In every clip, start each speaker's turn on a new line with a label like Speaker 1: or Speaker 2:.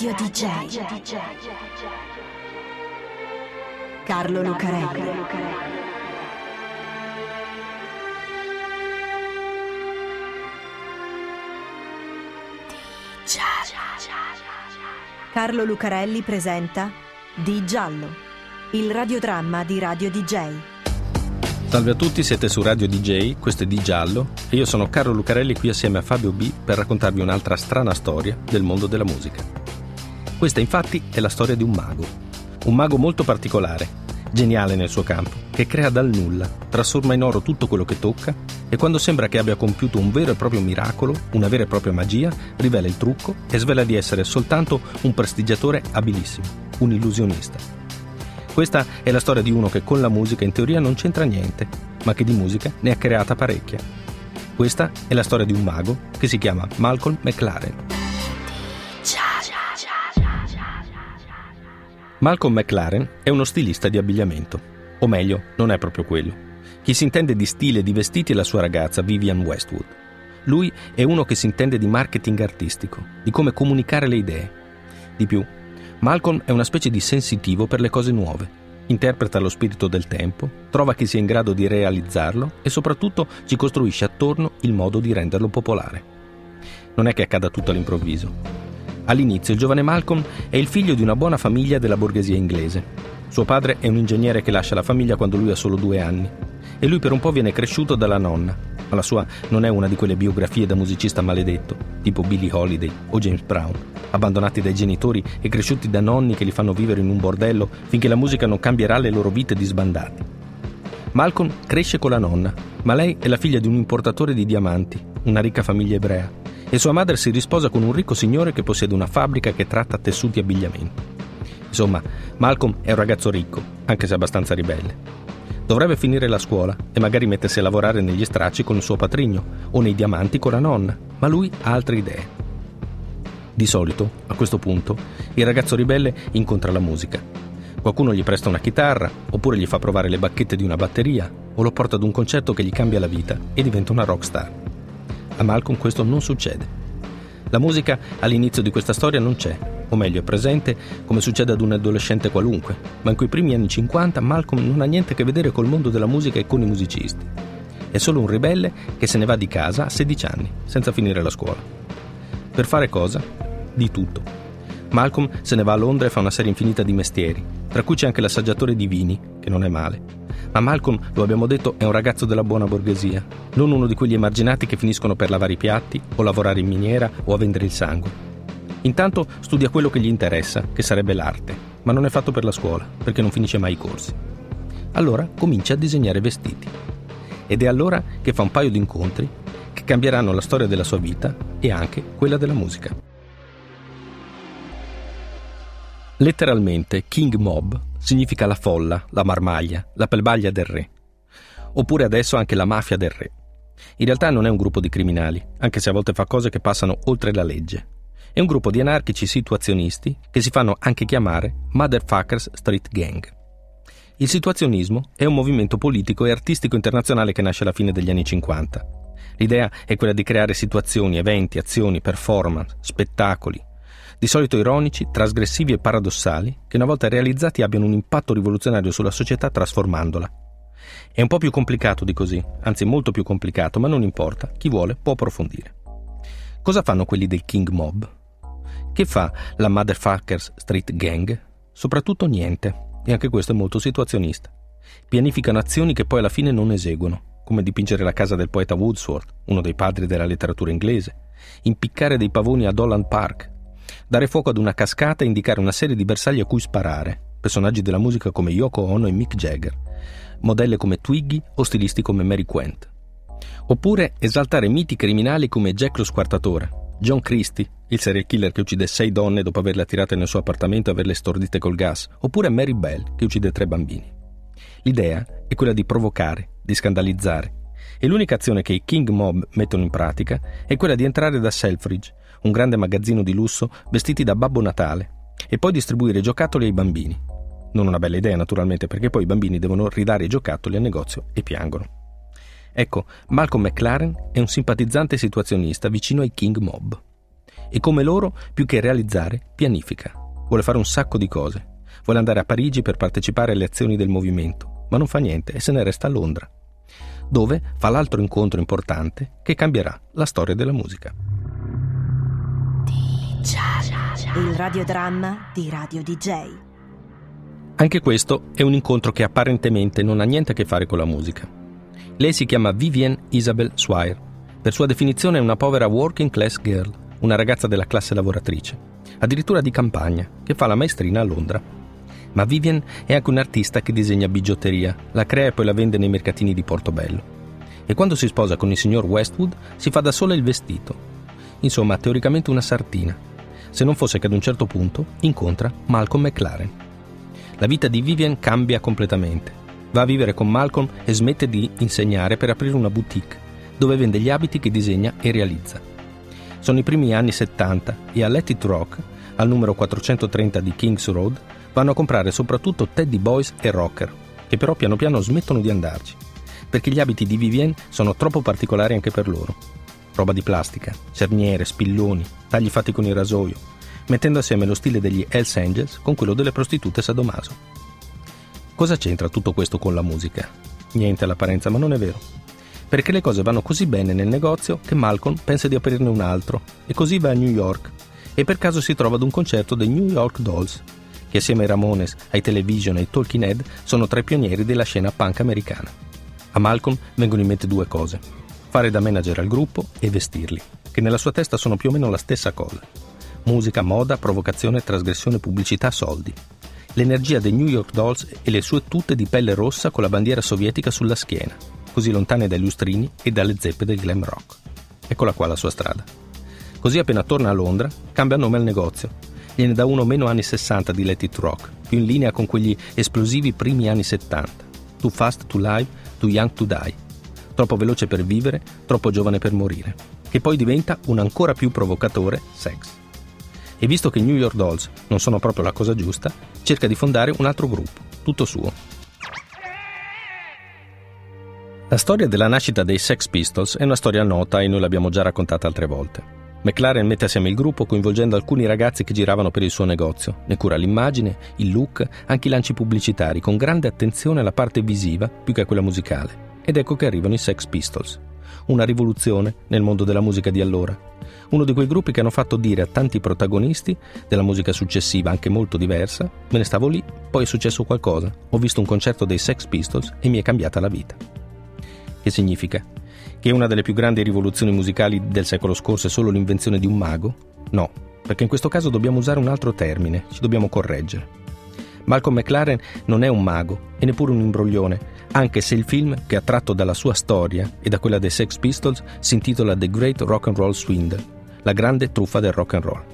Speaker 1: Radio DJ. Carlo Lucarelli. Carlo Lucarelli presenta Di Giallo, il radiodramma di Radio DJ.
Speaker 2: Salve a tutti, siete su Radio DJ, questo è Di Giallo e io sono Carlo Lucarelli qui assieme a Fabio B per raccontarvi un'altra strana storia del mondo della musica. Questa infatti è la storia di un mago, un mago molto particolare, geniale nel suo campo, che crea dal nulla, trasforma in oro tutto quello che tocca e quando sembra che abbia compiuto un vero e proprio miracolo, una vera e propria magia, rivela il trucco e svela di essere soltanto un prestigiatore abilissimo, un illusionista. Questa è la storia di uno che con la musica in teoria non c'entra niente, ma che di musica ne ha creata parecchia. Questa è la storia di un mago che si chiama Malcolm McLaren. Malcolm McLaren è uno stilista di abbigliamento, o meglio, non è proprio quello. Chi si intende di stile di vestiti è la sua ragazza Vivian Westwood. Lui è uno che si intende di marketing artistico, di come comunicare le idee. Di più, Malcolm è una specie di sensitivo per le cose nuove. Interpreta lo spirito del tempo, trova chi sia in grado di realizzarlo e soprattutto ci costruisce attorno il modo di renderlo popolare. Non è che accada tutto all'improvviso. All'inizio il giovane Malcolm è il figlio di una buona famiglia della borghesia inglese. Suo padre è un ingegnere che lascia la famiglia quando lui ha solo due anni e lui per un po' viene cresciuto dalla nonna, ma la sua non è una di quelle biografie da musicista maledetto, tipo Billie Holiday o James Brown, abbandonati dai genitori e cresciuti da nonni che li fanno vivere in un bordello finché la musica non cambierà le loro vite di sbandati. Malcolm cresce con la nonna, ma lei è la figlia di un importatore di diamanti, una ricca famiglia ebrea, e sua madre si risposa con un ricco signore che possiede una fabbrica che tratta tessuti e abbigliamento. Insomma, Malcolm è un ragazzo ricco, anche se abbastanza ribelle. Dovrebbe finire la scuola e magari mettersi a lavorare negli stracci con il suo patrigno o nei diamanti con la nonna, ma lui ha altre idee. Di solito, a questo punto, il ragazzo ribelle incontra la musica. Qualcuno gli presta una chitarra, oppure gli fa provare le bacchette di una batteria, o lo porta ad un concerto che gli cambia la vita e diventa una rockstar. A Malcolm questo non succede. La musica all'inizio di questa storia non c'è, o meglio è presente come succede ad un adolescente qualunque, ma in quei primi anni 50 Malcolm non ha niente a che vedere col mondo della musica e con i musicisti. È solo un ribelle che se ne va di casa a 16 anni, senza finire la scuola. Per fare cosa? Di tutto. Malcolm se ne va a Londra e fa una serie infinita di mestieri, tra cui c'è anche l'assaggiatore di vini, che non è male. Ma Malcolm, lo abbiamo detto, è un ragazzo della buona borghesia, non uno di quegli emarginati che finiscono per lavare i piatti, o lavorare in miniera, o a vendere il sangue. Intanto studia quello che gli interessa, che sarebbe l'arte, ma non è fatto per la scuola, perché non finisce mai i corsi. Allora comincia a disegnare vestiti. Ed è allora che fa un paio di incontri che cambieranno la storia della sua vita e anche quella della musica. Letteralmente King Mob significa la folla, la marmaglia, la pelbaglia del re. Oppure adesso anche la mafia del re. In realtà non è un gruppo di criminali, anche se a volte fa cose che passano oltre la legge, è un gruppo di anarchici situazionisti che si fanno anche chiamare Motherfuckers Street Gang. Il situazionismo è un movimento politico e artistico internazionale che nasce alla fine degli anni 50. L'idea è quella di creare situazioni, eventi, azioni, performance, spettacoli, di solito ironici, trasgressivi e paradossali, che una volta realizzati abbiano un impatto rivoluzionario sulla società trasformandola. È un po' più complicato di così, anzi molto più complicato, ma non importa, chi vuole può approfondire. Cosa fanno quelli del King Mob? Che fa la Motherfuckers Street Gang? Soprattutto niente, e anche questo è molto situazionista. Pianificano azioni che poi alla fine non eseguono, come dipingere la casa del poeta Wordsworth, uno dei padri della letteratura inglese, impiccare dei pavoni ad Holland Park, dare fuoco ad una cascata e indicare una serie di bersagli a cui sparare, personaggi della musica come Yoko Ono e Mick Jagger, modelle come Twiggy o stilisti come Mary Quent. Oppure esaltare miti criminali come Jack lo Squartatore, John Christie, il serial killer che uccide sei donne dopo averle attirate nel suo appartamento e averle stordite col gas, oppure Mary Bell, che uccide tre bambini. L'idea è quella di provocare, di scandalizzare, e l'unica azione che i King Mob mettono in pratica è quella di entrare da Selfridge, un grande magazzino di lusso vestiti da Babbo Natale, e poi distribuire giocattoli ai bambini. Non una bella idea, naturalmente, perché poi i bambini devono ridare i giocattoli al negozio e piangono. Ecco, Malcolm McLaren è un simpatizzante situazionista vicino ai King Mob. e come loro, più che realizzare, pianifica. Vuole fare un sacco di cose. Vuole andare a Parigi per partecipare alle azioni del movimento, ma non fa niente e se ne resta a Londra, dove fa l'altro incontro importante che cambierà la storia della musica.
Speaker 1: Il radiodramma di Radio DJ.
Speaker 2: Anche questo è un incontro che apparentemente non ha niente a che fare con la musica. Lei si chiama Vivienne Isabel Swire. Per sua definizione è una povera working class girl, una ragazza della classe lavoratrice, addirittura di campagna, che fa la maestrina a Londra. Ma Vivienne è anche un artista che disegna bigiotteria, la crea e poi la vende nei mercatini di Portobello. E quando si sposa con il signor Westwood si fa da sola il vestito. Insomma, teoricamente una sartina, se non fosse che ad un certo punto incontra Malcolm McLaren. La vita di Vivian cambia completamente. Va a vivere con Malcolm e smette di insegnare per aprire una boutique dove vende gli abiti che disegna e realizza. Sono i primi anni 70 e a Let It Rock, al numero 430 di Kings Road, vanno a comprare soprattutto Teddy Boys e Rocker, che però piano piano smettono di andarci, perché gli abiti di Vivienne sono troppo particolari anche per loro. Roba di plastica, cerniere, spilloni, tagli fatti con il rasoio, mettendo assieme lo stile degli Hells Angels con quello delle prostitute sadomaso. Cosa c'entra tutto questo con la musica? Niente all'apparenza, ma non è vero. Perché le cose vanno così bene nel negozio che Malcolm pensa di aprirne un altro e così va a New York e per caso si trova ad un concerto dei New York Dolls, che assieme ai Ramones, ai Television e ai Talking Head sono tra i pionieri della scena punk americana. A Malcolm vengono in mente due cose: fare da manager al gruppo e vestirli che nella sua testa sono più o meno la stessa cosa. Musica, moda, provocazione, trasgressione, pubblicità, soldi. L'energia dei New York Dolls e le sue tute di pelle rossa con la bandiera sovietica sulla schiena, così lontane dai lustrini e dalle zeppe del glam rock. Eccola qua la sua strada. Così appena torna a Londra, cambia nome al negozio. Gliene dà uno meno anni 60 di Let It Rock, più in linea con quegli esplosivi primi anni 70. Too fast to live, too young to die. Troppo veloce per vivere, troppo giovane per morire che poi diventa un ancora più provocatore sex. E visto che i New York Dolls non sono proprio la cosa giusta, cerca di fondare un altro gruppo, tutto suo. La storia della nascita dei Sex Pistols è una storia nota e noi l'abbiamo già raccontata altre volte. McLaren mette assieme il gruppo coinvolgendo alcuni ragazzi che giravano per il suo negozio. Ne cura l'immagine, il look, anche i lanci pubblicitari, con grande attenzione alla parte visiva più che a quella musicale. Ed ecco che arrivano i Sex Pistols, una rivoluzione nel mondo della musica di allora. Uno di quei gruppi che hanno fatto dire a tanti protagonisti della musica successiva, anche molto diversa, me ne stavo lì, poi è successo qualcosa, ho visto un concerto dei Sex Pistols e mi è cambiata la vita. Che significa? Che una delle più grandi rivoluzioni musicali del secolo scorso è solo l'invenzione di un mago? No, perché in questo caso dobbiamo usare un altro termine, ci dobbiamo correggere. Malcolm McLaren non è un mago e neppure un imbroglione, anche se il film, che ha tratto dalla sua storia e da quella dei Sex Pistols, si intitola The Great Rock and Roll Swindle, la grande truffa del rock and roll.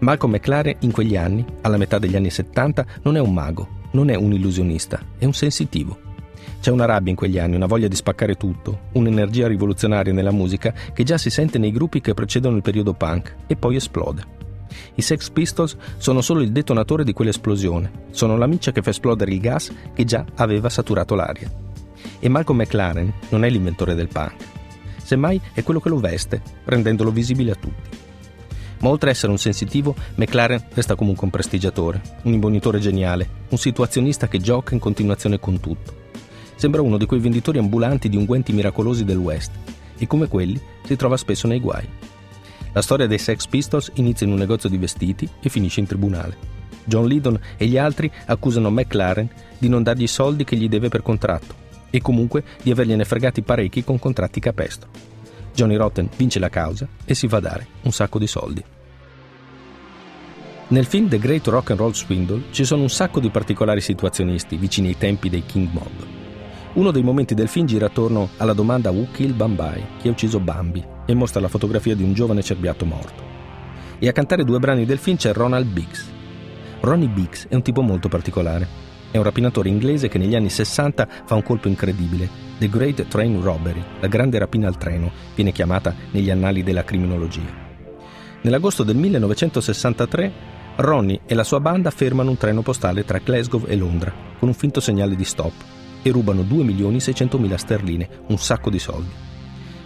Speaker 2: Malcolm McLaren in quegli anni, alla metà degli anni 70, non è un mago, non è un illusionista, è un sensitivo. C'è una rabbia in quegli anni, una voglia di spaccare tutto, un'energia rivoluzionaria nella musica che già si sente nei gruppi che precedono il periodo punk e poi esplode. I Sex Pistols sono solo il detonatore di quell'esplosione, sono la miccia che fa esplodere il gas che già aveva saturato l'aria. E Malcolm McLaren non è l'inventore del punk, semmai è quello che lo veste, rendendolo visibile a tutti. Ma oltre a essere un sensitivo, McLaren resta comunque un prestigiatore, un imbonitore geniale, un situazionista che gioca in continuazione con tutto. Sembra uno di quei venditori ambulanti di unguenti miracolosi del West, e come quelli si trova spesso nei guai. La storia dei Sex Pistols inizia in un negozio di vestiti e finisce in tribunale. John Lydon e gli altri accusano McLaren di non dargli i soldi che gli deve per contratto e comunque di avergliene fregati parecchi con contratti capestro. Johnny Rotten vince la causa e si fa dare un sacco di soldi. Nel film The Great Rock and Roll Swindle ci sono un sacco di particolari situazionisti vicini ai tempi dei King Mob. Uno dei momenti del film gira attorno alla domanda Who killed Bambai? Chi ha ucciso Bambi? e mostra la fotografia di un giovane cerbiato morto. E a cantare due brani del film c'è Ronald Biggs. Ronnie Biggs è un tipo molto particolare. È un rapinatore inglese che negli anni 60 fa un colpo incredibile. The Great Train Robbery, la grande rapina al treno, viene chiamata negli annali della criminologia. Nell'agosto del 1963 Ronnie e la sua banda fermano un treno postale tra Glasgow e Londra con un finto segnale di stop e rubano 2.600.000 sterline, un sacco di soldi.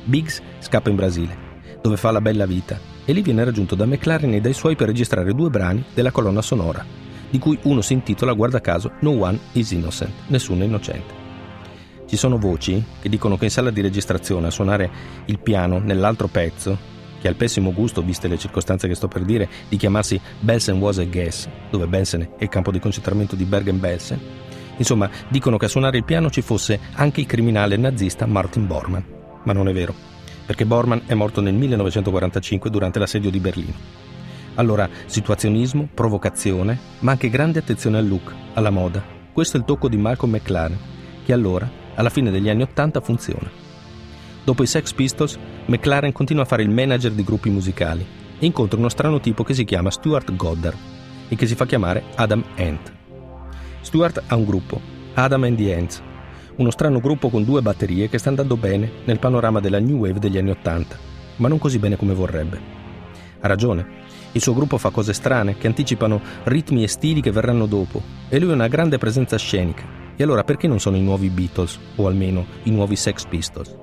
Speaker 2: Biggs scappa in Brasile. dove fa la bella vita, e lì viene raggiunto da McLaren e dai suoi per registrare due brani della colonna sonora, di cui uno si intitola, guarda caso, No One is Innocent, nessuno è innocente. Ci sono voci che dicono che in sala di registrazione a suonare il piano nell'altro pezzo, che ha il pessimo gusto, viste le circostanze che sto per dire, di chiamarsi Belsen was a guess, dove Belsen è il campo di concentramento di Bergen-Belsen, insomma, dicono che a suonare il piano ci fosse anche il criminale nazista Martin Bormann. Ma non è vero, perché Bormann è morto nel 1945 durante l'assedio di Berlino. Allora, situazionismo, provocazione, ma anche grande attenzione al look, alla moda. Questo è il tocco di Malcolm McLaren, che allora, alla fine degli anni Ottanta, funziona. Dopo i Sex Pistols, McLaren continua a fare il manager di gruppi musicali e incontra uno strano tipo che si chiama Stuart Goddard e che si fa chiamare Adam Ant. Stuart ha un gruppo, Adam and the Ants, uno strano gruppo con due batterie che sta andando bene nel panorama della New Wave degli anni Ottanta, ma non così bene come vorrebbe. Ha ragione, il suo gruppo fa cose strane che anticipano ritmi e stili che verranno dopo e lui ha una grande presenza scenica. E allora perché non sono i nuovi Beatles o almeno i nuovi Sex Pistols?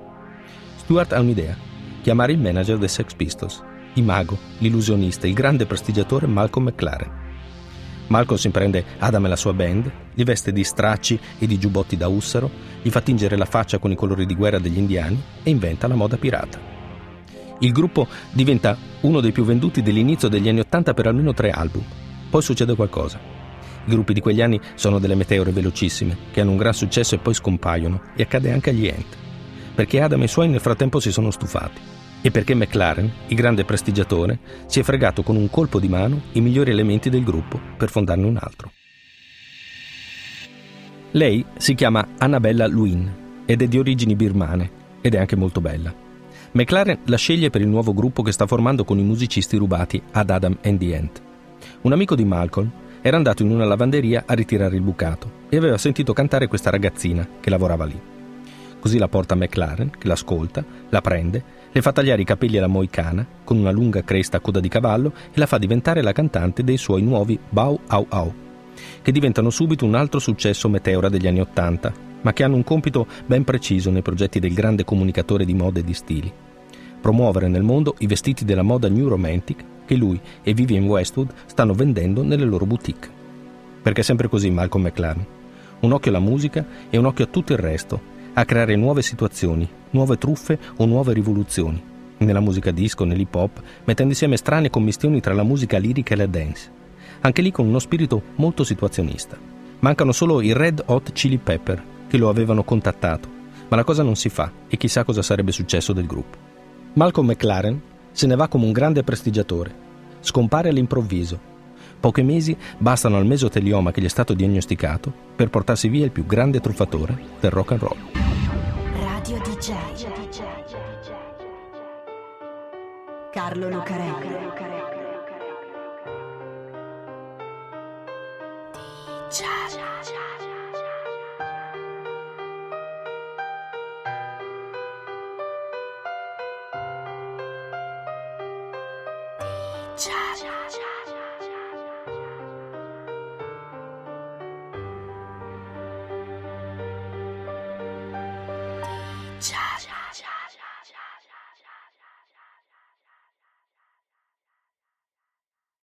Speaker 2: Stuart ha un'idea, chiamare il manager dei Sex Pistols, il mago, l'illusionista, il grande prestigiatore Malcolm McLaren. Malcolm prende Adam e la sua band, li veste di stracci e di giubbotti da ussaro, gli fa tingere la faccia con i colori di guerra degli indiani e inventa la moda pirata. Il gruppo diventa uno dei più venduti dell'inizio degli anni Ottanta per almeno tre album. Poi succede qualcosa. I gruppi di quegli anni sono delle meteore velocissime, che hanno un gran successo e poi scompaiono, e accade anche agli Ent. Perché Adam e i suoi nel frattempo si sono stufati. E perché McLaren, il grande prestigiatore, si è fregato con un colpo di mano i migliori elementi del gruppo per fondarne un altro. Lei si chiama Annabella Luin ed è di origini birmane ed è anche molto bella. McLaren la sceglie per il nuovo gruppo che sta formando con i musicisti rubati ad Adam and the Ant. Un amico di Malcolm era andato in una lavanderia a ritirare il bucato e aveva sentito cantare questa ragazzina che lavorava lì. Così la porta McLaren, che l'ascolta, la prende, le fa tagliare i capelli alla moicana con una lunga cresta a coda di cavallo e la fa diventare la cantante dei suoi nuovi Bau Au Au, che diventano subito un altro successo meteora degli anni Ottanta, ma che hanno un compito ben preciso nei progetti del grande comunicatore di mode e di stili. Promuovere nel mondo i vestiti della moda New Romantic che lui e Vivienne Westwood stanno vendendo nelle loro boutique. Perché è sempre così Malcolm McLaren. Un occhio alla musica e un occhio a tutto il resto, a creare nuove situazioni, nuove truffe o nuove rivoluzioni. Nella musica disco, nell'hip hop, mettendo insieme strane commistioni tra la musica lirica e la dance. Anche lì con uno spirito molto situazionista. Mancano solo i Red Hot Chili Pepper, che lo avevano contattato, ma la cosa non si fa e chissà cosa sarebbe successo del gruppo. Malcolm McLaren se ne va come un grande prestigiatore. Scompare all'improvviso. Pochi mesi bastano al mesotelioma che gli è stato diagnosticato per portarsi via il più grande truffatore del rock and roll.
Speaker 1: Radio DJ Carlo Lucarelli. DJ cha